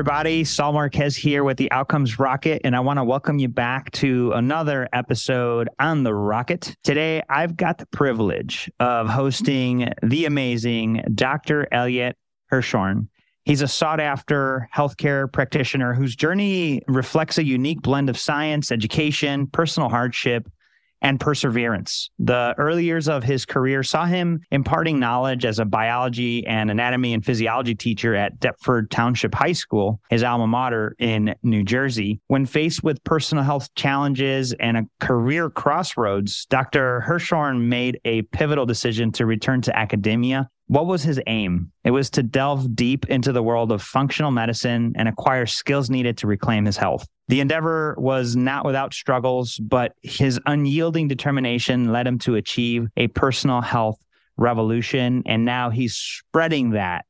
Everybody. Saul Marquez here with the Outcomes Rocket, and I want to welcome you back to another episode on the Rocket. Today, I've got the privilege of hosting the amazing Dr. Elliot Hirshorn. He's a sought after healthcare practitioner whose journey reflects a unique blend of science, education, personal hardship, and perseverance. The early years of his career saw him imparting knowledge as a biology and anatomy and physiology teacher at Deptford Township High School, his alma mater in New Jersey. When faced with personal health challenges and a career crossroads, Dr. Hirshorn made a pivotal decision to return to academia what was his aim? It was to delve deep into the world of functional medicine and acquire skills needed to reclaim his health. The endeavor was not without struggles, but his unyielding determination led him to achieve a personal health revolution. And now he's spreading that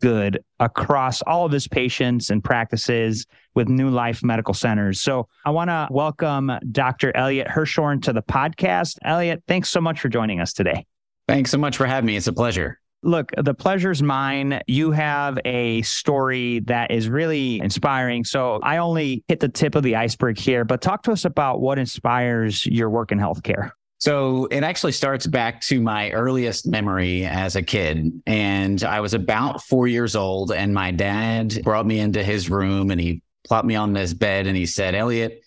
good across all of his patients and practices with New Life Medical Centers. So I want to welcome Dr. Elliot Hirshorn to the podcast. Elliot, thanks so much for joining us today. Thanks so much for having me. It's a pleasure. Look, the pleasure's mine. You have a story that is really inspiring. So I only hit the tip of the iceberg here, but talk to us about what inspires your work in healthcare. So it actually starts back to my earliest memory as a kid. And I was about four years old, and my dad brought me into his room and he plopped me on his bed and he said, Elliot,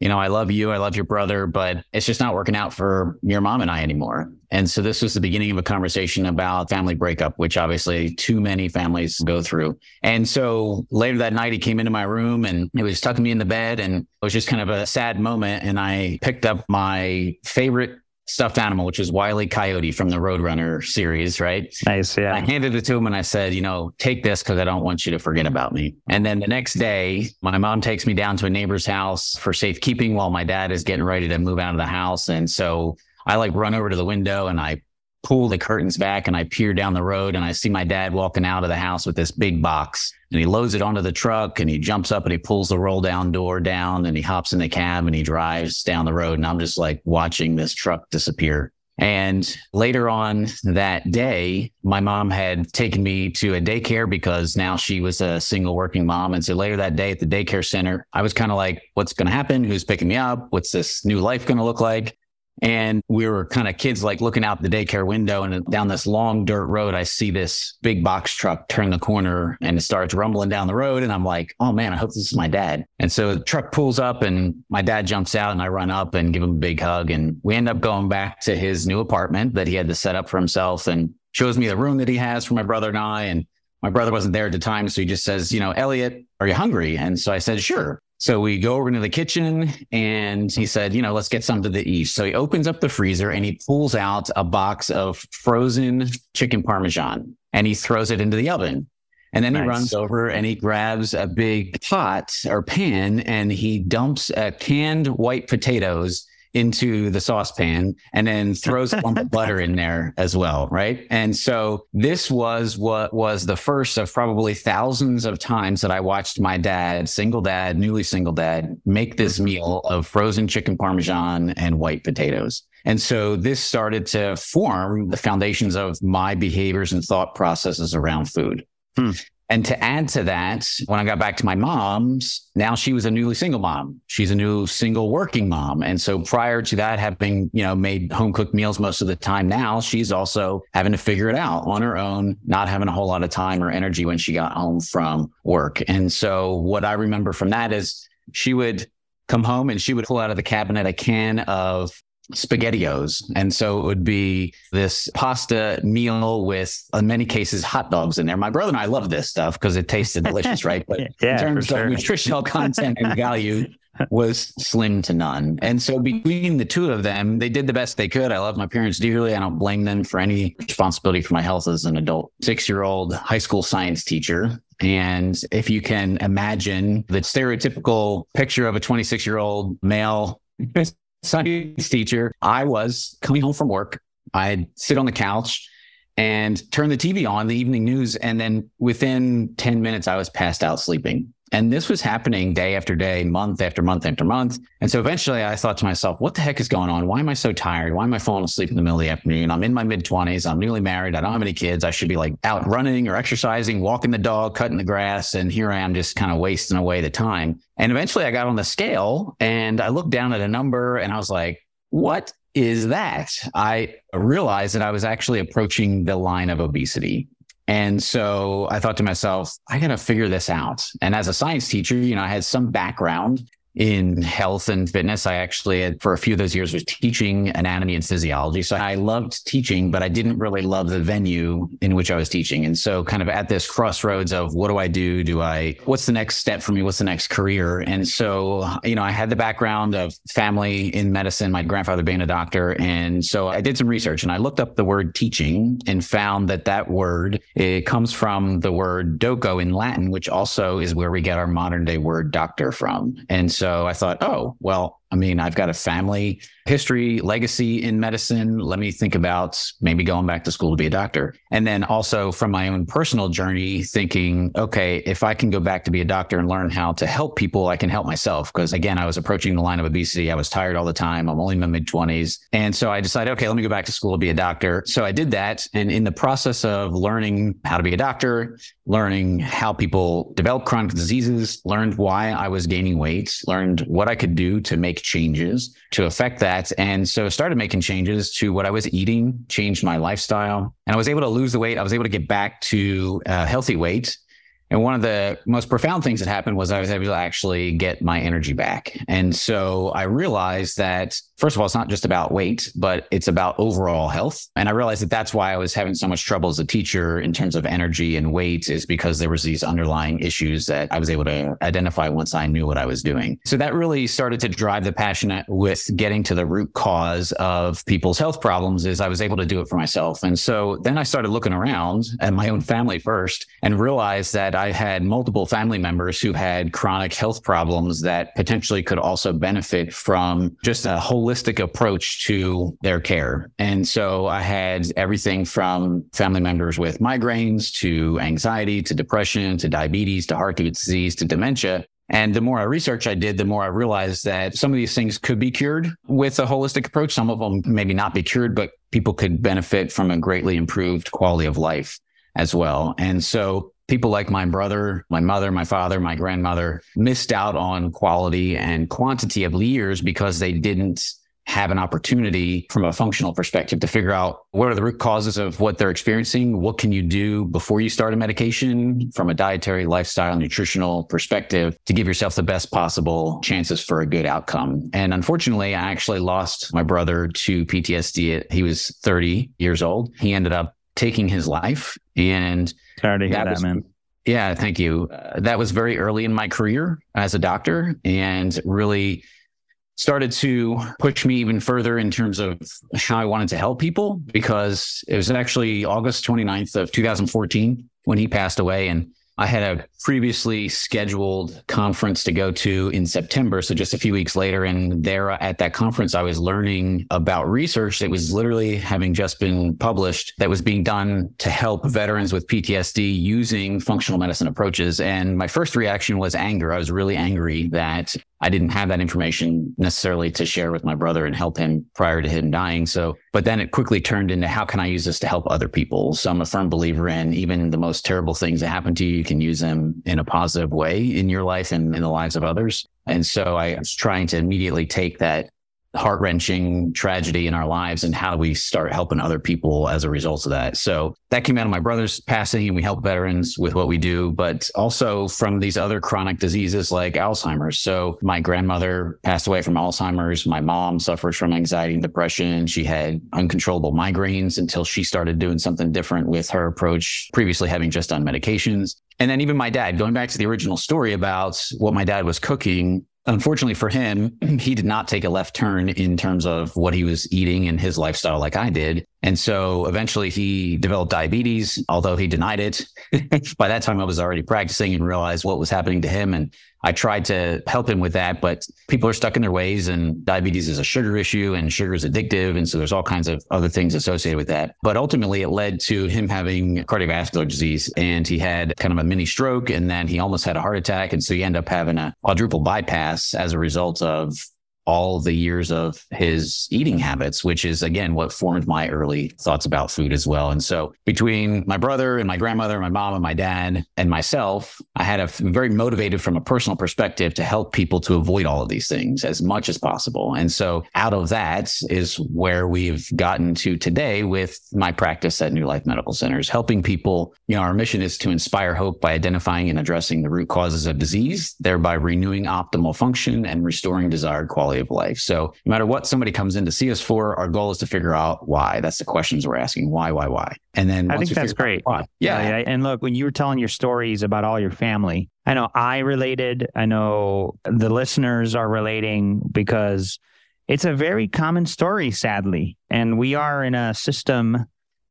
you know, I love you, I love your brother, but it's just not working out for your mom and I anymore. And so this was the beginning of a conversation about family breakup, which obviously too many families go through. And so later that night, he came into my room and he was tucking me in the bed and it was just kind of a sad moment. And I picked up my favorite stuffed animal, which is Wiley Coyote from the Roadrunner series, right? Nice. Yeah. I handed it to him and I said, you know, take this because I don't want you to forget about me. And then the next day, my mom takes me down to a neighbor's house for safekeeping while my dad is getting ready to move out of the house. And so I like run over to the window and I pull the curtains back and I peer down the road and I see my dad walking out of the house with this big box and he loads it onto the truck and he jumps up and he pulls the roll down door down and he hops in the cab and he drives down the road. And I'm just like watching this truck disappear. And later on that day, my mom had taken me to a daycare because now she was a single working mom. And so later that day at the daycare center, I was kind of like, what's going to happen? Who's picking me up? What's this new life going to look like? And we were kind of kids like looking out the daycare window and down this long dirt road, I see this big box truck turn the corner and it starts rumbling down the road. And I'm like, oh man, I hope this is my dad. And so the truck pulls up and my dad jumps out and I run up and give him a big hug. And we end up going back to his new apartment that he had to set up for himself and shows me the room that he has for my brother and I. And my brother wasn't there at the time. So he just says, you know, Elliot, are you hungry? And so I said, sure. So we go over into the kitchen and he said, you know, let's get something to eat. So he opens up the freezer and he pulls out a box of frozen chicken parmesan and he throws it into the oven. And then nice. he runs over and he grabs a big pot or pan and he dumps a canned white potatoes into the saucepan and then throws a lump of butter in there as well. Right. And so this was what was the first of probably thousands of times that I watched my dad, single dad, newly single dad, make this meal of frozen chicken parmesan and white potatoes. And so this started to form the foundations of my behaviors and thought processes around food. Hmm. And to add to that, when I got back to my mom's, now she was a newly single mom. She's a new single working mom. And so prior to that, having, you know, made home cooked meals most of the time now, she's also having to figure it out on her own, not having a whole lot of time or energy when she got home from work. And so what I remember from that is she would come home and she would pull out of the cabinet a can of spaghettios. And so it would be this pasta meal with, in many cases, hot dogs in there. My brother and I love this stuff because it tasted delicious, right? But yeah, in terms sure. of nutritional content and value, was slim to none. And so between the two of them, they did the best they could. I love my parents dearly. I don't blame them for any responsibility for my health as an adult. Six year old high school science teacher. And if you can imagine the stereotypical picture of a 26 year old male science teacher, I was coming home from work. I'd sit on the couch and turn the TV on, the evening news. And then within 10 minutes, I was passed out sleeping. And this was happening day after day, month after month after month. And so eventually I thought to myself, what the heck is going on? Why am I so tired? Why am I falling asleep in the middle of the afternoon? I'm in my mid 20s. I'm newly married. I don't have any kids. I should be like out running or exercising, walking the dog, cutting the grass. And here I am just kind of wasting away the time. And eventually I got on the scale and I looked down at a number and I was like, what is that? I realized that I was actually approaching the line of obesity. And so I thought to myself, I got to figure this out. And as a science teacher, you know, I had some background in health and fitness. I actually, for a few of those years, was teaching anatomy and physiology. So I loved teaching, but I didn't really love the venue in which I was teaching. And so, kind of at this crossroads of what do I do? Do I, what's the next step for me? What's the next career? And so, you know, I had the background of family in medicine, my grandfather being a doctor. And so I did some research and I looked up the word teaching and found that that word, it comes from the word doco in Latin, which also is where we get our modern day word doctor from. And so, so I thought, oh, well, I mean, I've got a family history, legacy in medicine. Let me think about maybe going back to school to be a doctor. And then also from my own personal journey, thinking, okay, if I can go back to be a doctor and learn how to help people, I can help myself. Because again, I was approaching the line of obesity. I was tired all the time. I'm only in my mid 20s. And so I decided, okay, let me go back to school to be a doctor. So I did that. And in the process of learning how to be a doctor, learning how people develop chronic diseases, learned why I was gaining weight, learned what I could do to make make changes to affect that. And so I started making changes to what I was eating, changed my lifestyle, and I was able to lose the weight. I was able to get back to a healthy weight and one of the most profound things that happened was I was able to actually get my energy back. And so I realized that, first of all, it's not just about weight, but it's about overall health. And I realized that that's why I was having so much trouble as a teacher in terms of energy and weight is because there was these underlying issues that I was able to identify once I knew what I was doing. So that really started to drive the passion with getting to the root cause of people's health problems is I was able to do it for myself. And so then I started looking around at my own family first and realized that I had multiple family members who had chronic health problems that potentially could also benefit from just a holistic approach to their care. And so I had everything from family members with migraines to anxiety to depression to diabetes to heart disease to dementia. And the more I research I did, the more I realized that some of these things could be cured with a holistic approach. Some of them maybe not be cured, but people could benefit from a greatly improved quality of life as well. And so people like my brother, my mother, my father, my grandmother missed out on quality and quantity of years because they didn't have an opportunity from a functional perspective to figure out what are the root causes of what they're experiencing? What can you do before you start a medication from a dietary, lifestyle, nutritional perspective to give yourself the best possible chances for a good outcome? And unfortunately, I actually lost my brother to PTSD. He was 30 years old. He ended up taking his life. And sorry to hear that, that was, man. Yeah, thank you. Uh, that was very early in my career as a doctor and really started to push me even further in terms of how I wanted to help people because it was actually August 29th of 2014 when he passed away. And I had a previously scheduled conference to go to in September. So just a few weeks later. And there at that conference, I was learning about research that was literally having just been published that was being done to help veterans with PTSD using functional medicine approaches. And my first reaction was anger. I was really angry that I didn't have that information necessarily to share with my brother and help him prior to him dying. So, but then it quickly turned into how can I use this to help other people? So I'm a firm believer in even the most terrible things that happen to you, you can use them in a positive way in your life and in the lives of others. And so I was trying to immediately take that heart wrenching tragedy in our lives and how do we start helping other people as a result of that. So that came out of my brother's passing and we help veterans with what we do, but also from these other chronic diseases like Alzheimer's. So my grandmother passed away from Alzheimer's. My mom suffers from anxiety and depression. She had uncontrollable migraines until she started doing something different with her approach, previously having just done medications. And then even my dad, going back to the original story about what my dad was cooking, Unfortunately for him, he did not take a left turn in terms of what he was eating and his lifestyle like I did. And so eventually he developed diabetes, although he denied it. By that time, I was already practicing and realized what was happening to him. And I tried to help him with that, but people are stuck in their ways and diabetes is a sugar issue and sugar is addictive. And so there's all kinds of other things associated with that. But ultimately it led to him having cardiovascular disease and he had kind of a mini stroke and then he almost had a heart attack. And so he ended up having a quadruple bypass as a result of all the years of his eating mm-hmm. habits, which is again what formed my early thoughts about food as well. And so between my brother and my grandmother, my mom and my dad and myself, I had a very motivated from a personal perspective to help people to avoid all of these things as much as possible. And so out of that is where we've gotten to today with my practice at New Life Medical Centers, helping people. You know, our mission is to inspire hope by identifying and addressing the root causes of disease, thereby renewing optimal function and restoring desired quality quality of life. So no matter what somebody comes in to see us for, our goal is to figure out why. That's the questions we're asking. Why, why, why? And then I think that's great. Why, yeah. yeah. And look, when you were telling your stories about all your family, I know I related. I know the listeners are relating because it's a very common story, sadly. And we are in a system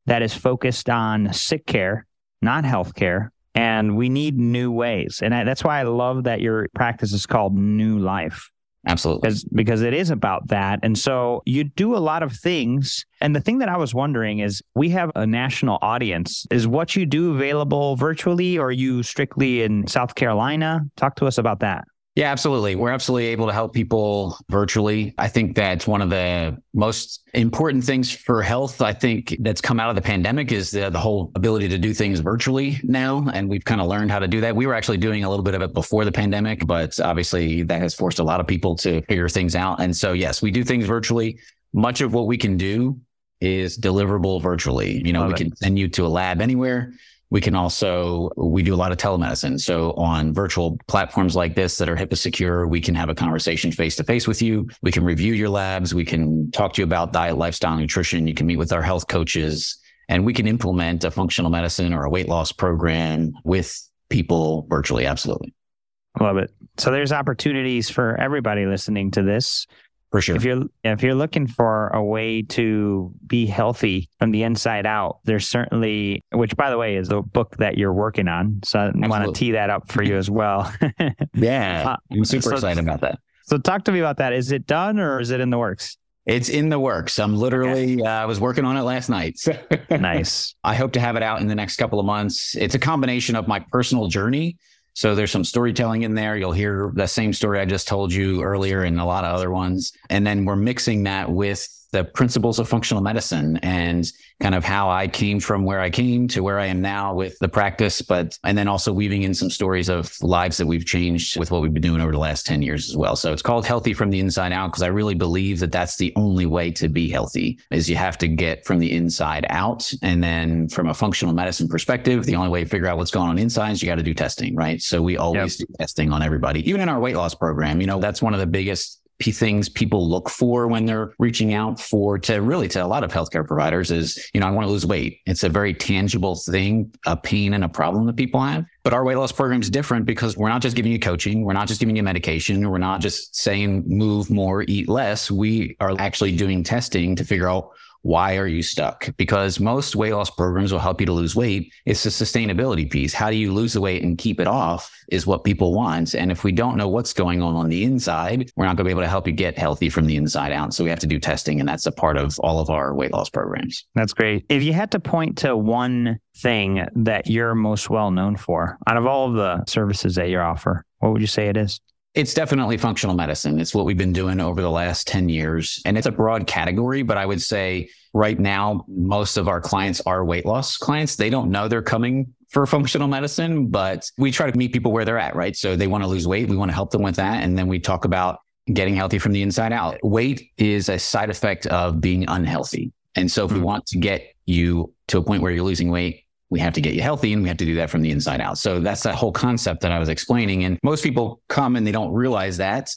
that is focused on sick care, not health care. And we need new ways. And I, that's why I love that your practice is called New Life Absolutely. Because, it is about that. And so you do a lot of things. And the thing that I was wondering is we have a national audience. Is what you do available virtually or you strictly in South Carolina? Talk to us about that. Yeah, absolutely. We're absolutely able to help people virtually. I think that's one of the most important things for health. I think that's come out of the pandemic is the, the whole ability to do things virtually now. And we've kind of learned how to do that. We were actually doing a little bit of it before the pandemic, but obviously that has forced a lot of people to figure things out. And so, yes, we do things virtually. Much of what we can do is deliverable virtually. You know, Love we it. can send you to a lab anywhere. We can also, we do a lot of telemedicine. So on virtual platforms like this that are HIPAA secure, we can have a conversation face to face with you. We can review your labs. We can talk to you about diet, lifestyle, nutrition. You can meet with our health coaches and we can implement a functional medicine or a weight loss program with people virtually. Absolutely. Love it. So there's opportunities for everybody listening to this for sure. If you're if you're looking for a way to be healthy from the inside out, there's certainly which by the way is the book that you're working on. So I want to tee that up for you as well. yeah. Uh, I'm super so, excited about that. So talk to me about that. Is it done or is it in the works? It's in the works. I'm literally, okay. uh, I was working on it last night. nice. I hope to have it out in the next couple of months. It's a combination of my personal journey so there's some storytelling in there. You'll hear the same story I just told you earlier and a lot of other ones. And then we're mixing that with the principles of functional medicine and kind of how I came from where I came to where I am now with the practice, but and then also weaving in some stories of lives that we've changed with what we've been doing over the last 10 years as well. So it's called Healthy from the Inside Out because I really believe that that's the only way to be healthy is you have to get from the inside out. And then from a functional medicine perspective, the only way to figure out what's going on inside is you got to do testing, right? So we always yep. do testing on everybody, even in our weight loss program. You know, that's one of the biggest things people look for when they're reaching out for to really to a lot of healthcare providers is, you know, I want to lose weight. It's a very tangible thing, a pain and a problem that people have. But our weight loss program is different because we're not just giving you coaching. We're not just giving you medication. We're not just saying move more, eat less. We are actually doing testing to figure out why are you stuck? Because most weight loss programs will help you to lose weight. It's the sustainability piece. How do you lose the weight and keep it off is what people want. And if we don't know what's going on on the inside, we're not going to be able to help you get healthy from the inside out. So we have to do testing. And that's a part of all of our weight loss programs. That's great. If you had to point to one thing that you're most well known for out of all of the services that you offer, what would you say it is? It's definitely functional medicine. It's what we've been doing over the last 10 years. And it's a broad category, but I would say right now, most of our clients are weight loss clients. They don't know they're coming for functional medicine, but we try to meet people where they're at, right? So they want to lose weight. We want to help them with that. And then we talk about getting healthy from the inside out. Weight is a side effect of being unhealthy. And so if we hmm. want to get you to a point where you're losing weight, we have to get you healthy and we have to do that from the inside out. So that's that whole concept that I was explaining. And most people come and they don't realize that.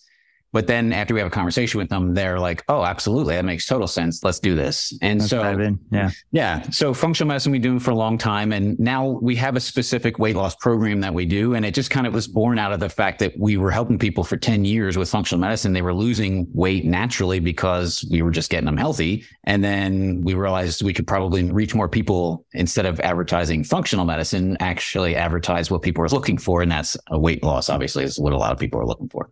But then after we have a conversation with them, they're like, oh, absolutely. That makes total sense. Let's do this. And Let's so, yeah. yeah. So functional medicine we do for a long time. And now we have a specific weight loss program that we do. And it just kind of was born out of the fact that we were helping people for 10 years with functional medicine. They were losing weight naturally because we were just getting them healthy. And then we realized we could probably reach more people instead of advertising functional medicine, actually advertise what people are looking for. And that's a weight loss, obviously, is what a lot of people are looking for.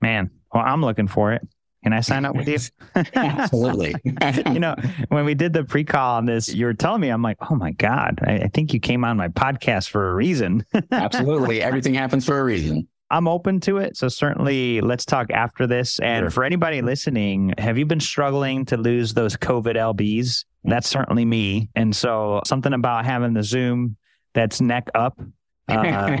Man, well, I'm looking for it. Can I sign up with you? Absolutely. you know, when we did the pre call on this, you were telling me, I'm like, oh my God, I, I think you came on my podcast for a reason. Absolutely. Everything happens for a reason. I'm open to it. So certainly let's talk after this. And Sure. for anybody listening, have you been struggling to lose those COVID LBs? That's certainly me. And so something about having the Zoom that's neck up. Uh,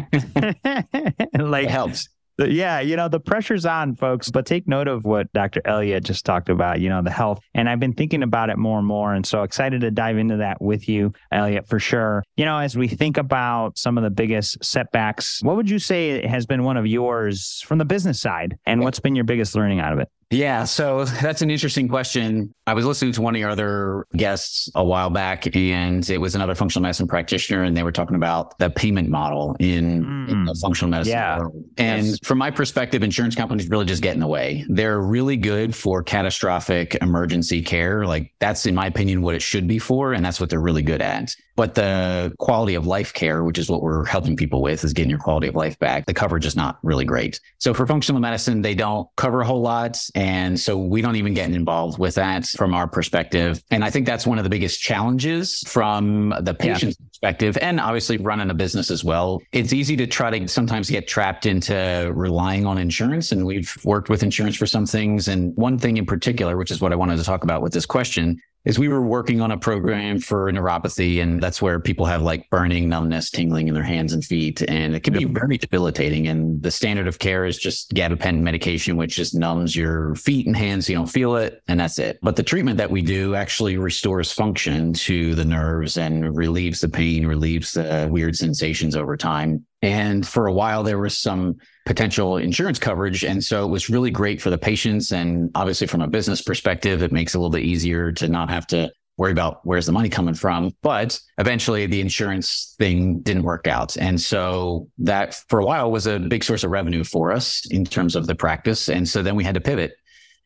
like it helps. Yeah, you know, the pressure's on, folks, but take note of what Dr. Elliot just talked about, you know, the health. And I've been thinking about it more and more. And so excited to dive into that with you, Elliot, for sure. You know, as we think about some of the biggest setbacks, what would you say has been one of yours from the business side? And what's been your biggest learning out of it? Yeah, so that's an interesting question. I was listening to one of your other guests a while back, and it was another functional medicine practitioner, and they were talking about the payment model in, in Mm. the functional medicine Yeah. world. And Yes. from my perspective, insurance companies really just get in the way. They're really good for catastrophic emergency care. Like that's, in my opinion, what it should be for, and that's what they're really good at. But the quality of life care, which is what we're helping people with, is getting your quality of life back. The coverage is not really great. So for functional medicine, they don't cover a whole lot. And so we don't even get involved with that from our perspective. And I think that's one of the biggest challenges from the Yeah. patient's perspective and obviously running a business as well. It's easy to try to sometimes get trapped into relying on insurance. And we've worked with insurance for some things. And one thing in particular, which is what I wanted to talk about with this question, is we were working on a program for neuropathy and that's where people have like burning numbness tingling in their hands and feet and it can be hmm. very debilitating and the standard of care is just gabapentin medication which just numbs your feet and hands so you don't feel it and that's it. But the treatment that we do actually restores function to the nerves and relieves the pain relieves the weird sensations over time. And for a while there was some potential insurance coverage. And so it was really great for the patients. And obviously, from a business perspective, it makes it a little bit easier to not have to worry about where's the money coming from. But eventually, the insurance thing didn't work out. And so that for a while was a big source of revenue for us in terms of the practice. And so then we had to pivot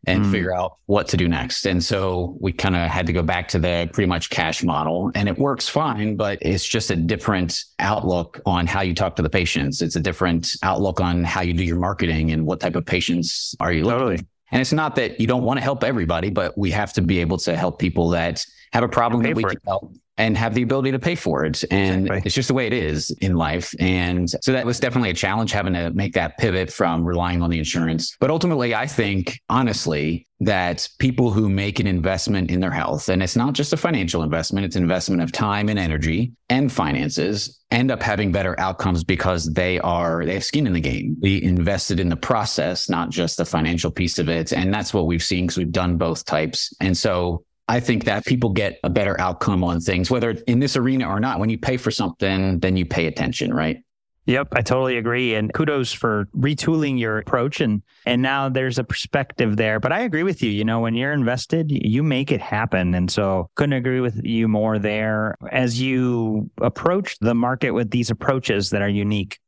and Mm. figure out what to do next. And so we kind of had to go back to the pretty much cash model and it works fine, but it's just a different outlook on how you talk to the patients. It's a different outlook on how you do your marketing and what type of patients are you looking Totally. And it's not that you don't want to help everybody, but we have to be able to help people that have a problem that we can help and have the ability to pay for it. And Exactly. it's just the way it is in life. And so that was definitely a challenge having to make that pivot from relying on the insurance. But ultimately, I think honestly that people who make an investment in their health, and it's not just a financial investment, it's an investment of time and energy and finances, end up having better outcomes because they are, they have skin in the game. We invested in the process, not just the financial piece of it. And that's what we've seen because we've done both types. And so I think that people get a better outcome on things, whether in this arena or not. When you pay for something, then you pay attention, right? Yep, I totally agree. And kudos for retooling your approach. And and now there's a perspective there. But I agree with you. You know, when you're invested, you make it happen. And so couldn't agree with you more there. As you approach the market with these approaches that are unique,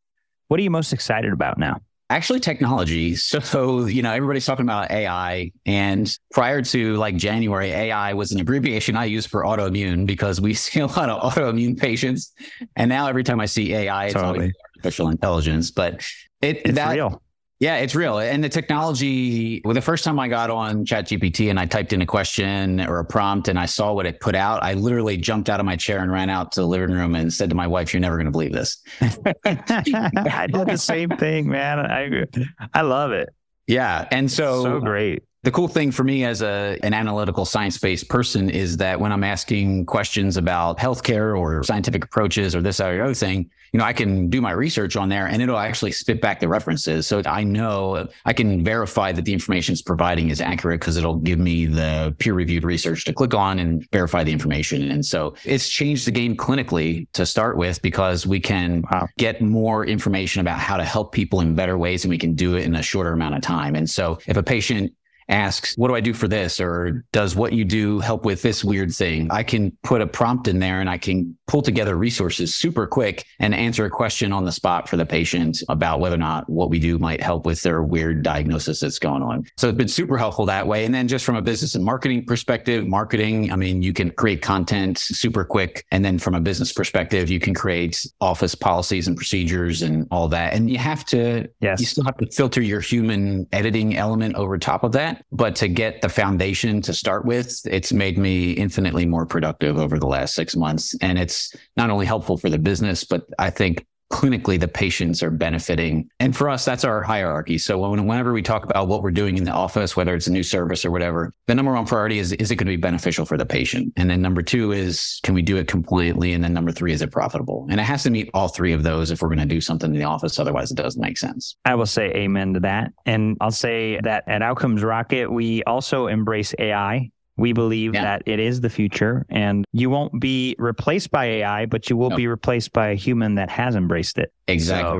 what are you most excited about now? Actually, technology. So, you know, everybody's talking about AI. And prior to like January, AI was an abbreviation I used for autoimmune because we see a lot of autoimmune patients. And now every time I see AI, it's Totally. always artificial intelligence. But it It's that, real. Yeah, it's real. And the technology, well, the first time I got on ChatGPT and I typed in a question or a prompt and I saw what it put out, I literally jumped out of my chair and ran out to the living room and said to my wife, You're never going to believe this. I did the same thing, man. I I love it. Yeah. And so, So great. The cool thing for me as a an analytical science-based person is that when I'm asking questions about healthcare or scientific approaches or this or other thing, you know, I can do my research on there and it'll actually spit back the references. So I know I can verify that the information it's providing is accurate because it'll give me the peer-reviewed research to click on and verify the information. And so it's changed the game clinically to start with because we can wow. get more information about how to help people in better ways and we can do it in a shorter amount of time. And so if a patient asks, what do I do for this? Or does what you do help with this weird thing? I can put a prompt in there and I can pull together resources super quick and answer a question on the spot for the patient about whether or not what we do might help with their weird diagnosis that's going on. So it's been super helpful that way. And then just from a business and marketing perspective, marketing, I mean, you can create content super quick. And then from a business perspective, you can create office policies and procedures and all that. And you have to, yes. you still have to filter your human editing element over top of that. But to get the foundation to start with, it's made me infinitely more productive over the last six months. And it's not only helpful for the business, but I think clinically the patients are benefiting. And for us, that's our hierarchy. So when, whenever we talk about what we're doing in the office, whether it's a new service or whatever, the number one priority is, is it going to be beneficial for the patient? And then number two is, can we do it compliantly? And then number three, is it profitable? And it has to meet all three of those if we're going to do something in the office. Otherwise, it doesn't make sense. I will say amen to that. And I'll say that at Outcomes Rocket, we also embrace AI we believe yeah. that it is the future and you won't be replaced by AI, but you will nope. be replaced by a human that has embraced it. Exactly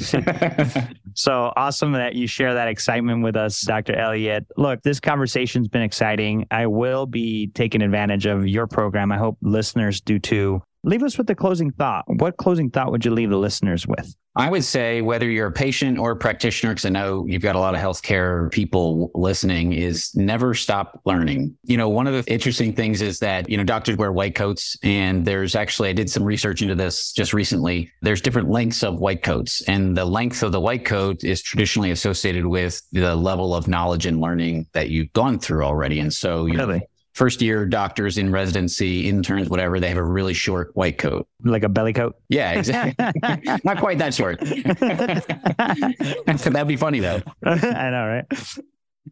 so, right. so awesome that you share that excitement with us, Dr. Elliot. Look, this conversation's been exciting. I will be taking advantage of your program. I hope listeners do too. Leave us with the closing thought. What closing thought would you leave the listeners with? I would say whether you're a patient or a practitioner, because I know you've got a lot of healthcare people listening, is never stop learning. You know, one of the interesting things is that, you know, doctors wear white coats and there's actually, I did some research into this just recently. There's different lengths of white coats and the length of the white coat is traditionally associated with the level of knowledge and learning that you've gone through already. And so, you really? know, first year doctors in residency, interns, whatever, they have a really short white coat. Like a belly coat? Yeah, exactly. Not quite that short. That'd be funny though. I know, right?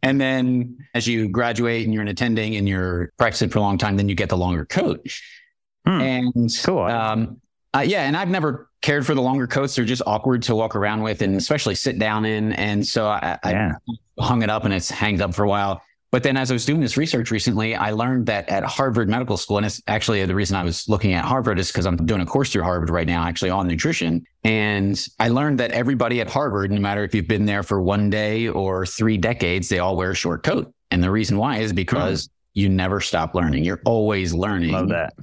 And then as you graduate and you're an attending and you're practicing for a long time, then you get the longer coat. Hmm. And cool. Um, uh, yeah, and I've never cared for the longer coats. They're just awkward to walk around with and especially sit down in. And so I, yeah. I hung it up and it's hangs up for a while. But then as I was doing this research recently, I learned that at Harvard Medical School, and it's actually the reason I was looking at Harvard is because I'm doing a course through Harvard right now, actually on nutrition. And I learned that everybody at Harvard, no matter if you've been there for one day or three decades, they all wear a short coat. And the reason why is because mm. you never stop learning. You're always learning. Love that.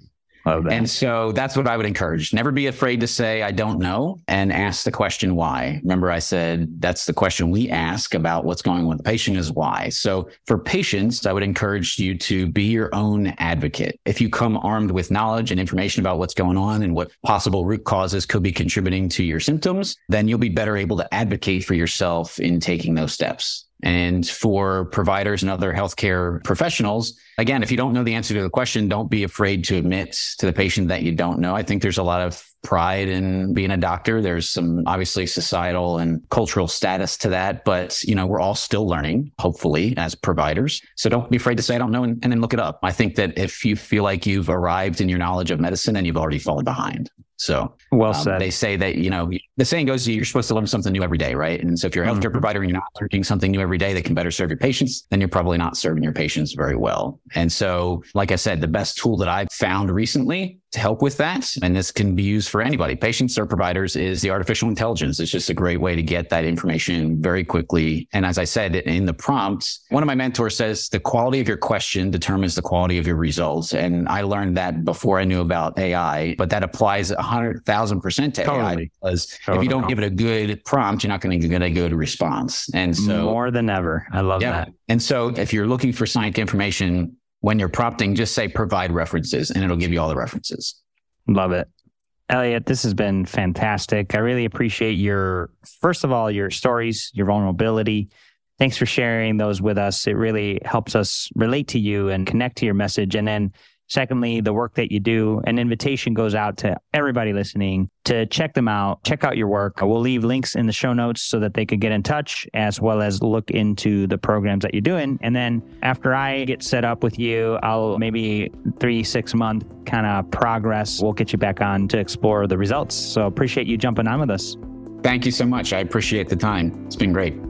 And so that's what I would encourage. Never be afraid to say, I don't know, and ask the question why. Remember, I said that's the question we ask about what's going on with the patient is why. So for patients, I would encourage you to be your own advocate. If you come armed with knowledge and information about what's going on and what possible root causes could be contributing to your symptoms, then you'll be better able to advocate for yourself in taking those steps. And for providers and other healthcare professionals, again, if you don't know the answer to the question, don't be afraid to admit to the patient that you don't know. I think there's a lot of pride in being a doctor. There's some obviously societal and cultural status to that, but you know, we're all still learning, hopefully, as providers. So don't be afraid to say I don't know and, and then look it up. I think that if you feel like you've arrived in your knowledge of medicine, and you've already fallen behind. So well um, said. They say that, you know, the saying goes, you're supposed to learn something new every day, right? And so if you're a healthcare mm-hmm. provider and you're not learning something new every day that can better serve your patients, then you're probably not serving your patients very well. And so, like I said, the best tool that I've found recently to help with that, and this can be used for anybody, patients or providers, is the artificial intelligence. It's just a great way to get that information very quickly. And as I said in the prompts, one of my mentors says the quality of your question determines the quality of your results. And I learned that before I knew about AI, but that applies 100,000% to totally. AI because totally. if you don't give it a good prompt, you're not going to get a good response. And so more than ever, I love yeah. that. And so if you're looking for scientific information, when you're prompting, just say provide references and it'll give you all the references. Love it. Elliot, this has been fantastic. I really appreciate your, first of all, your stories, your vulnerability. Thanks for sharing those with us. It really helps us relate to you and connect to your message. And then Secondly, the work that you do. An invitation goes out to everybody listening to check them out, check out your work. We'll leave links in the show notes so that they could get in touch as well as look into the programs that you're doing. And then after I get set up with you, I'll maybe three, six month kind of progress. We'll get you back on to explore the results. So appreciate you jumping on with us. Thank you so much. I appreciate the time. It's been great.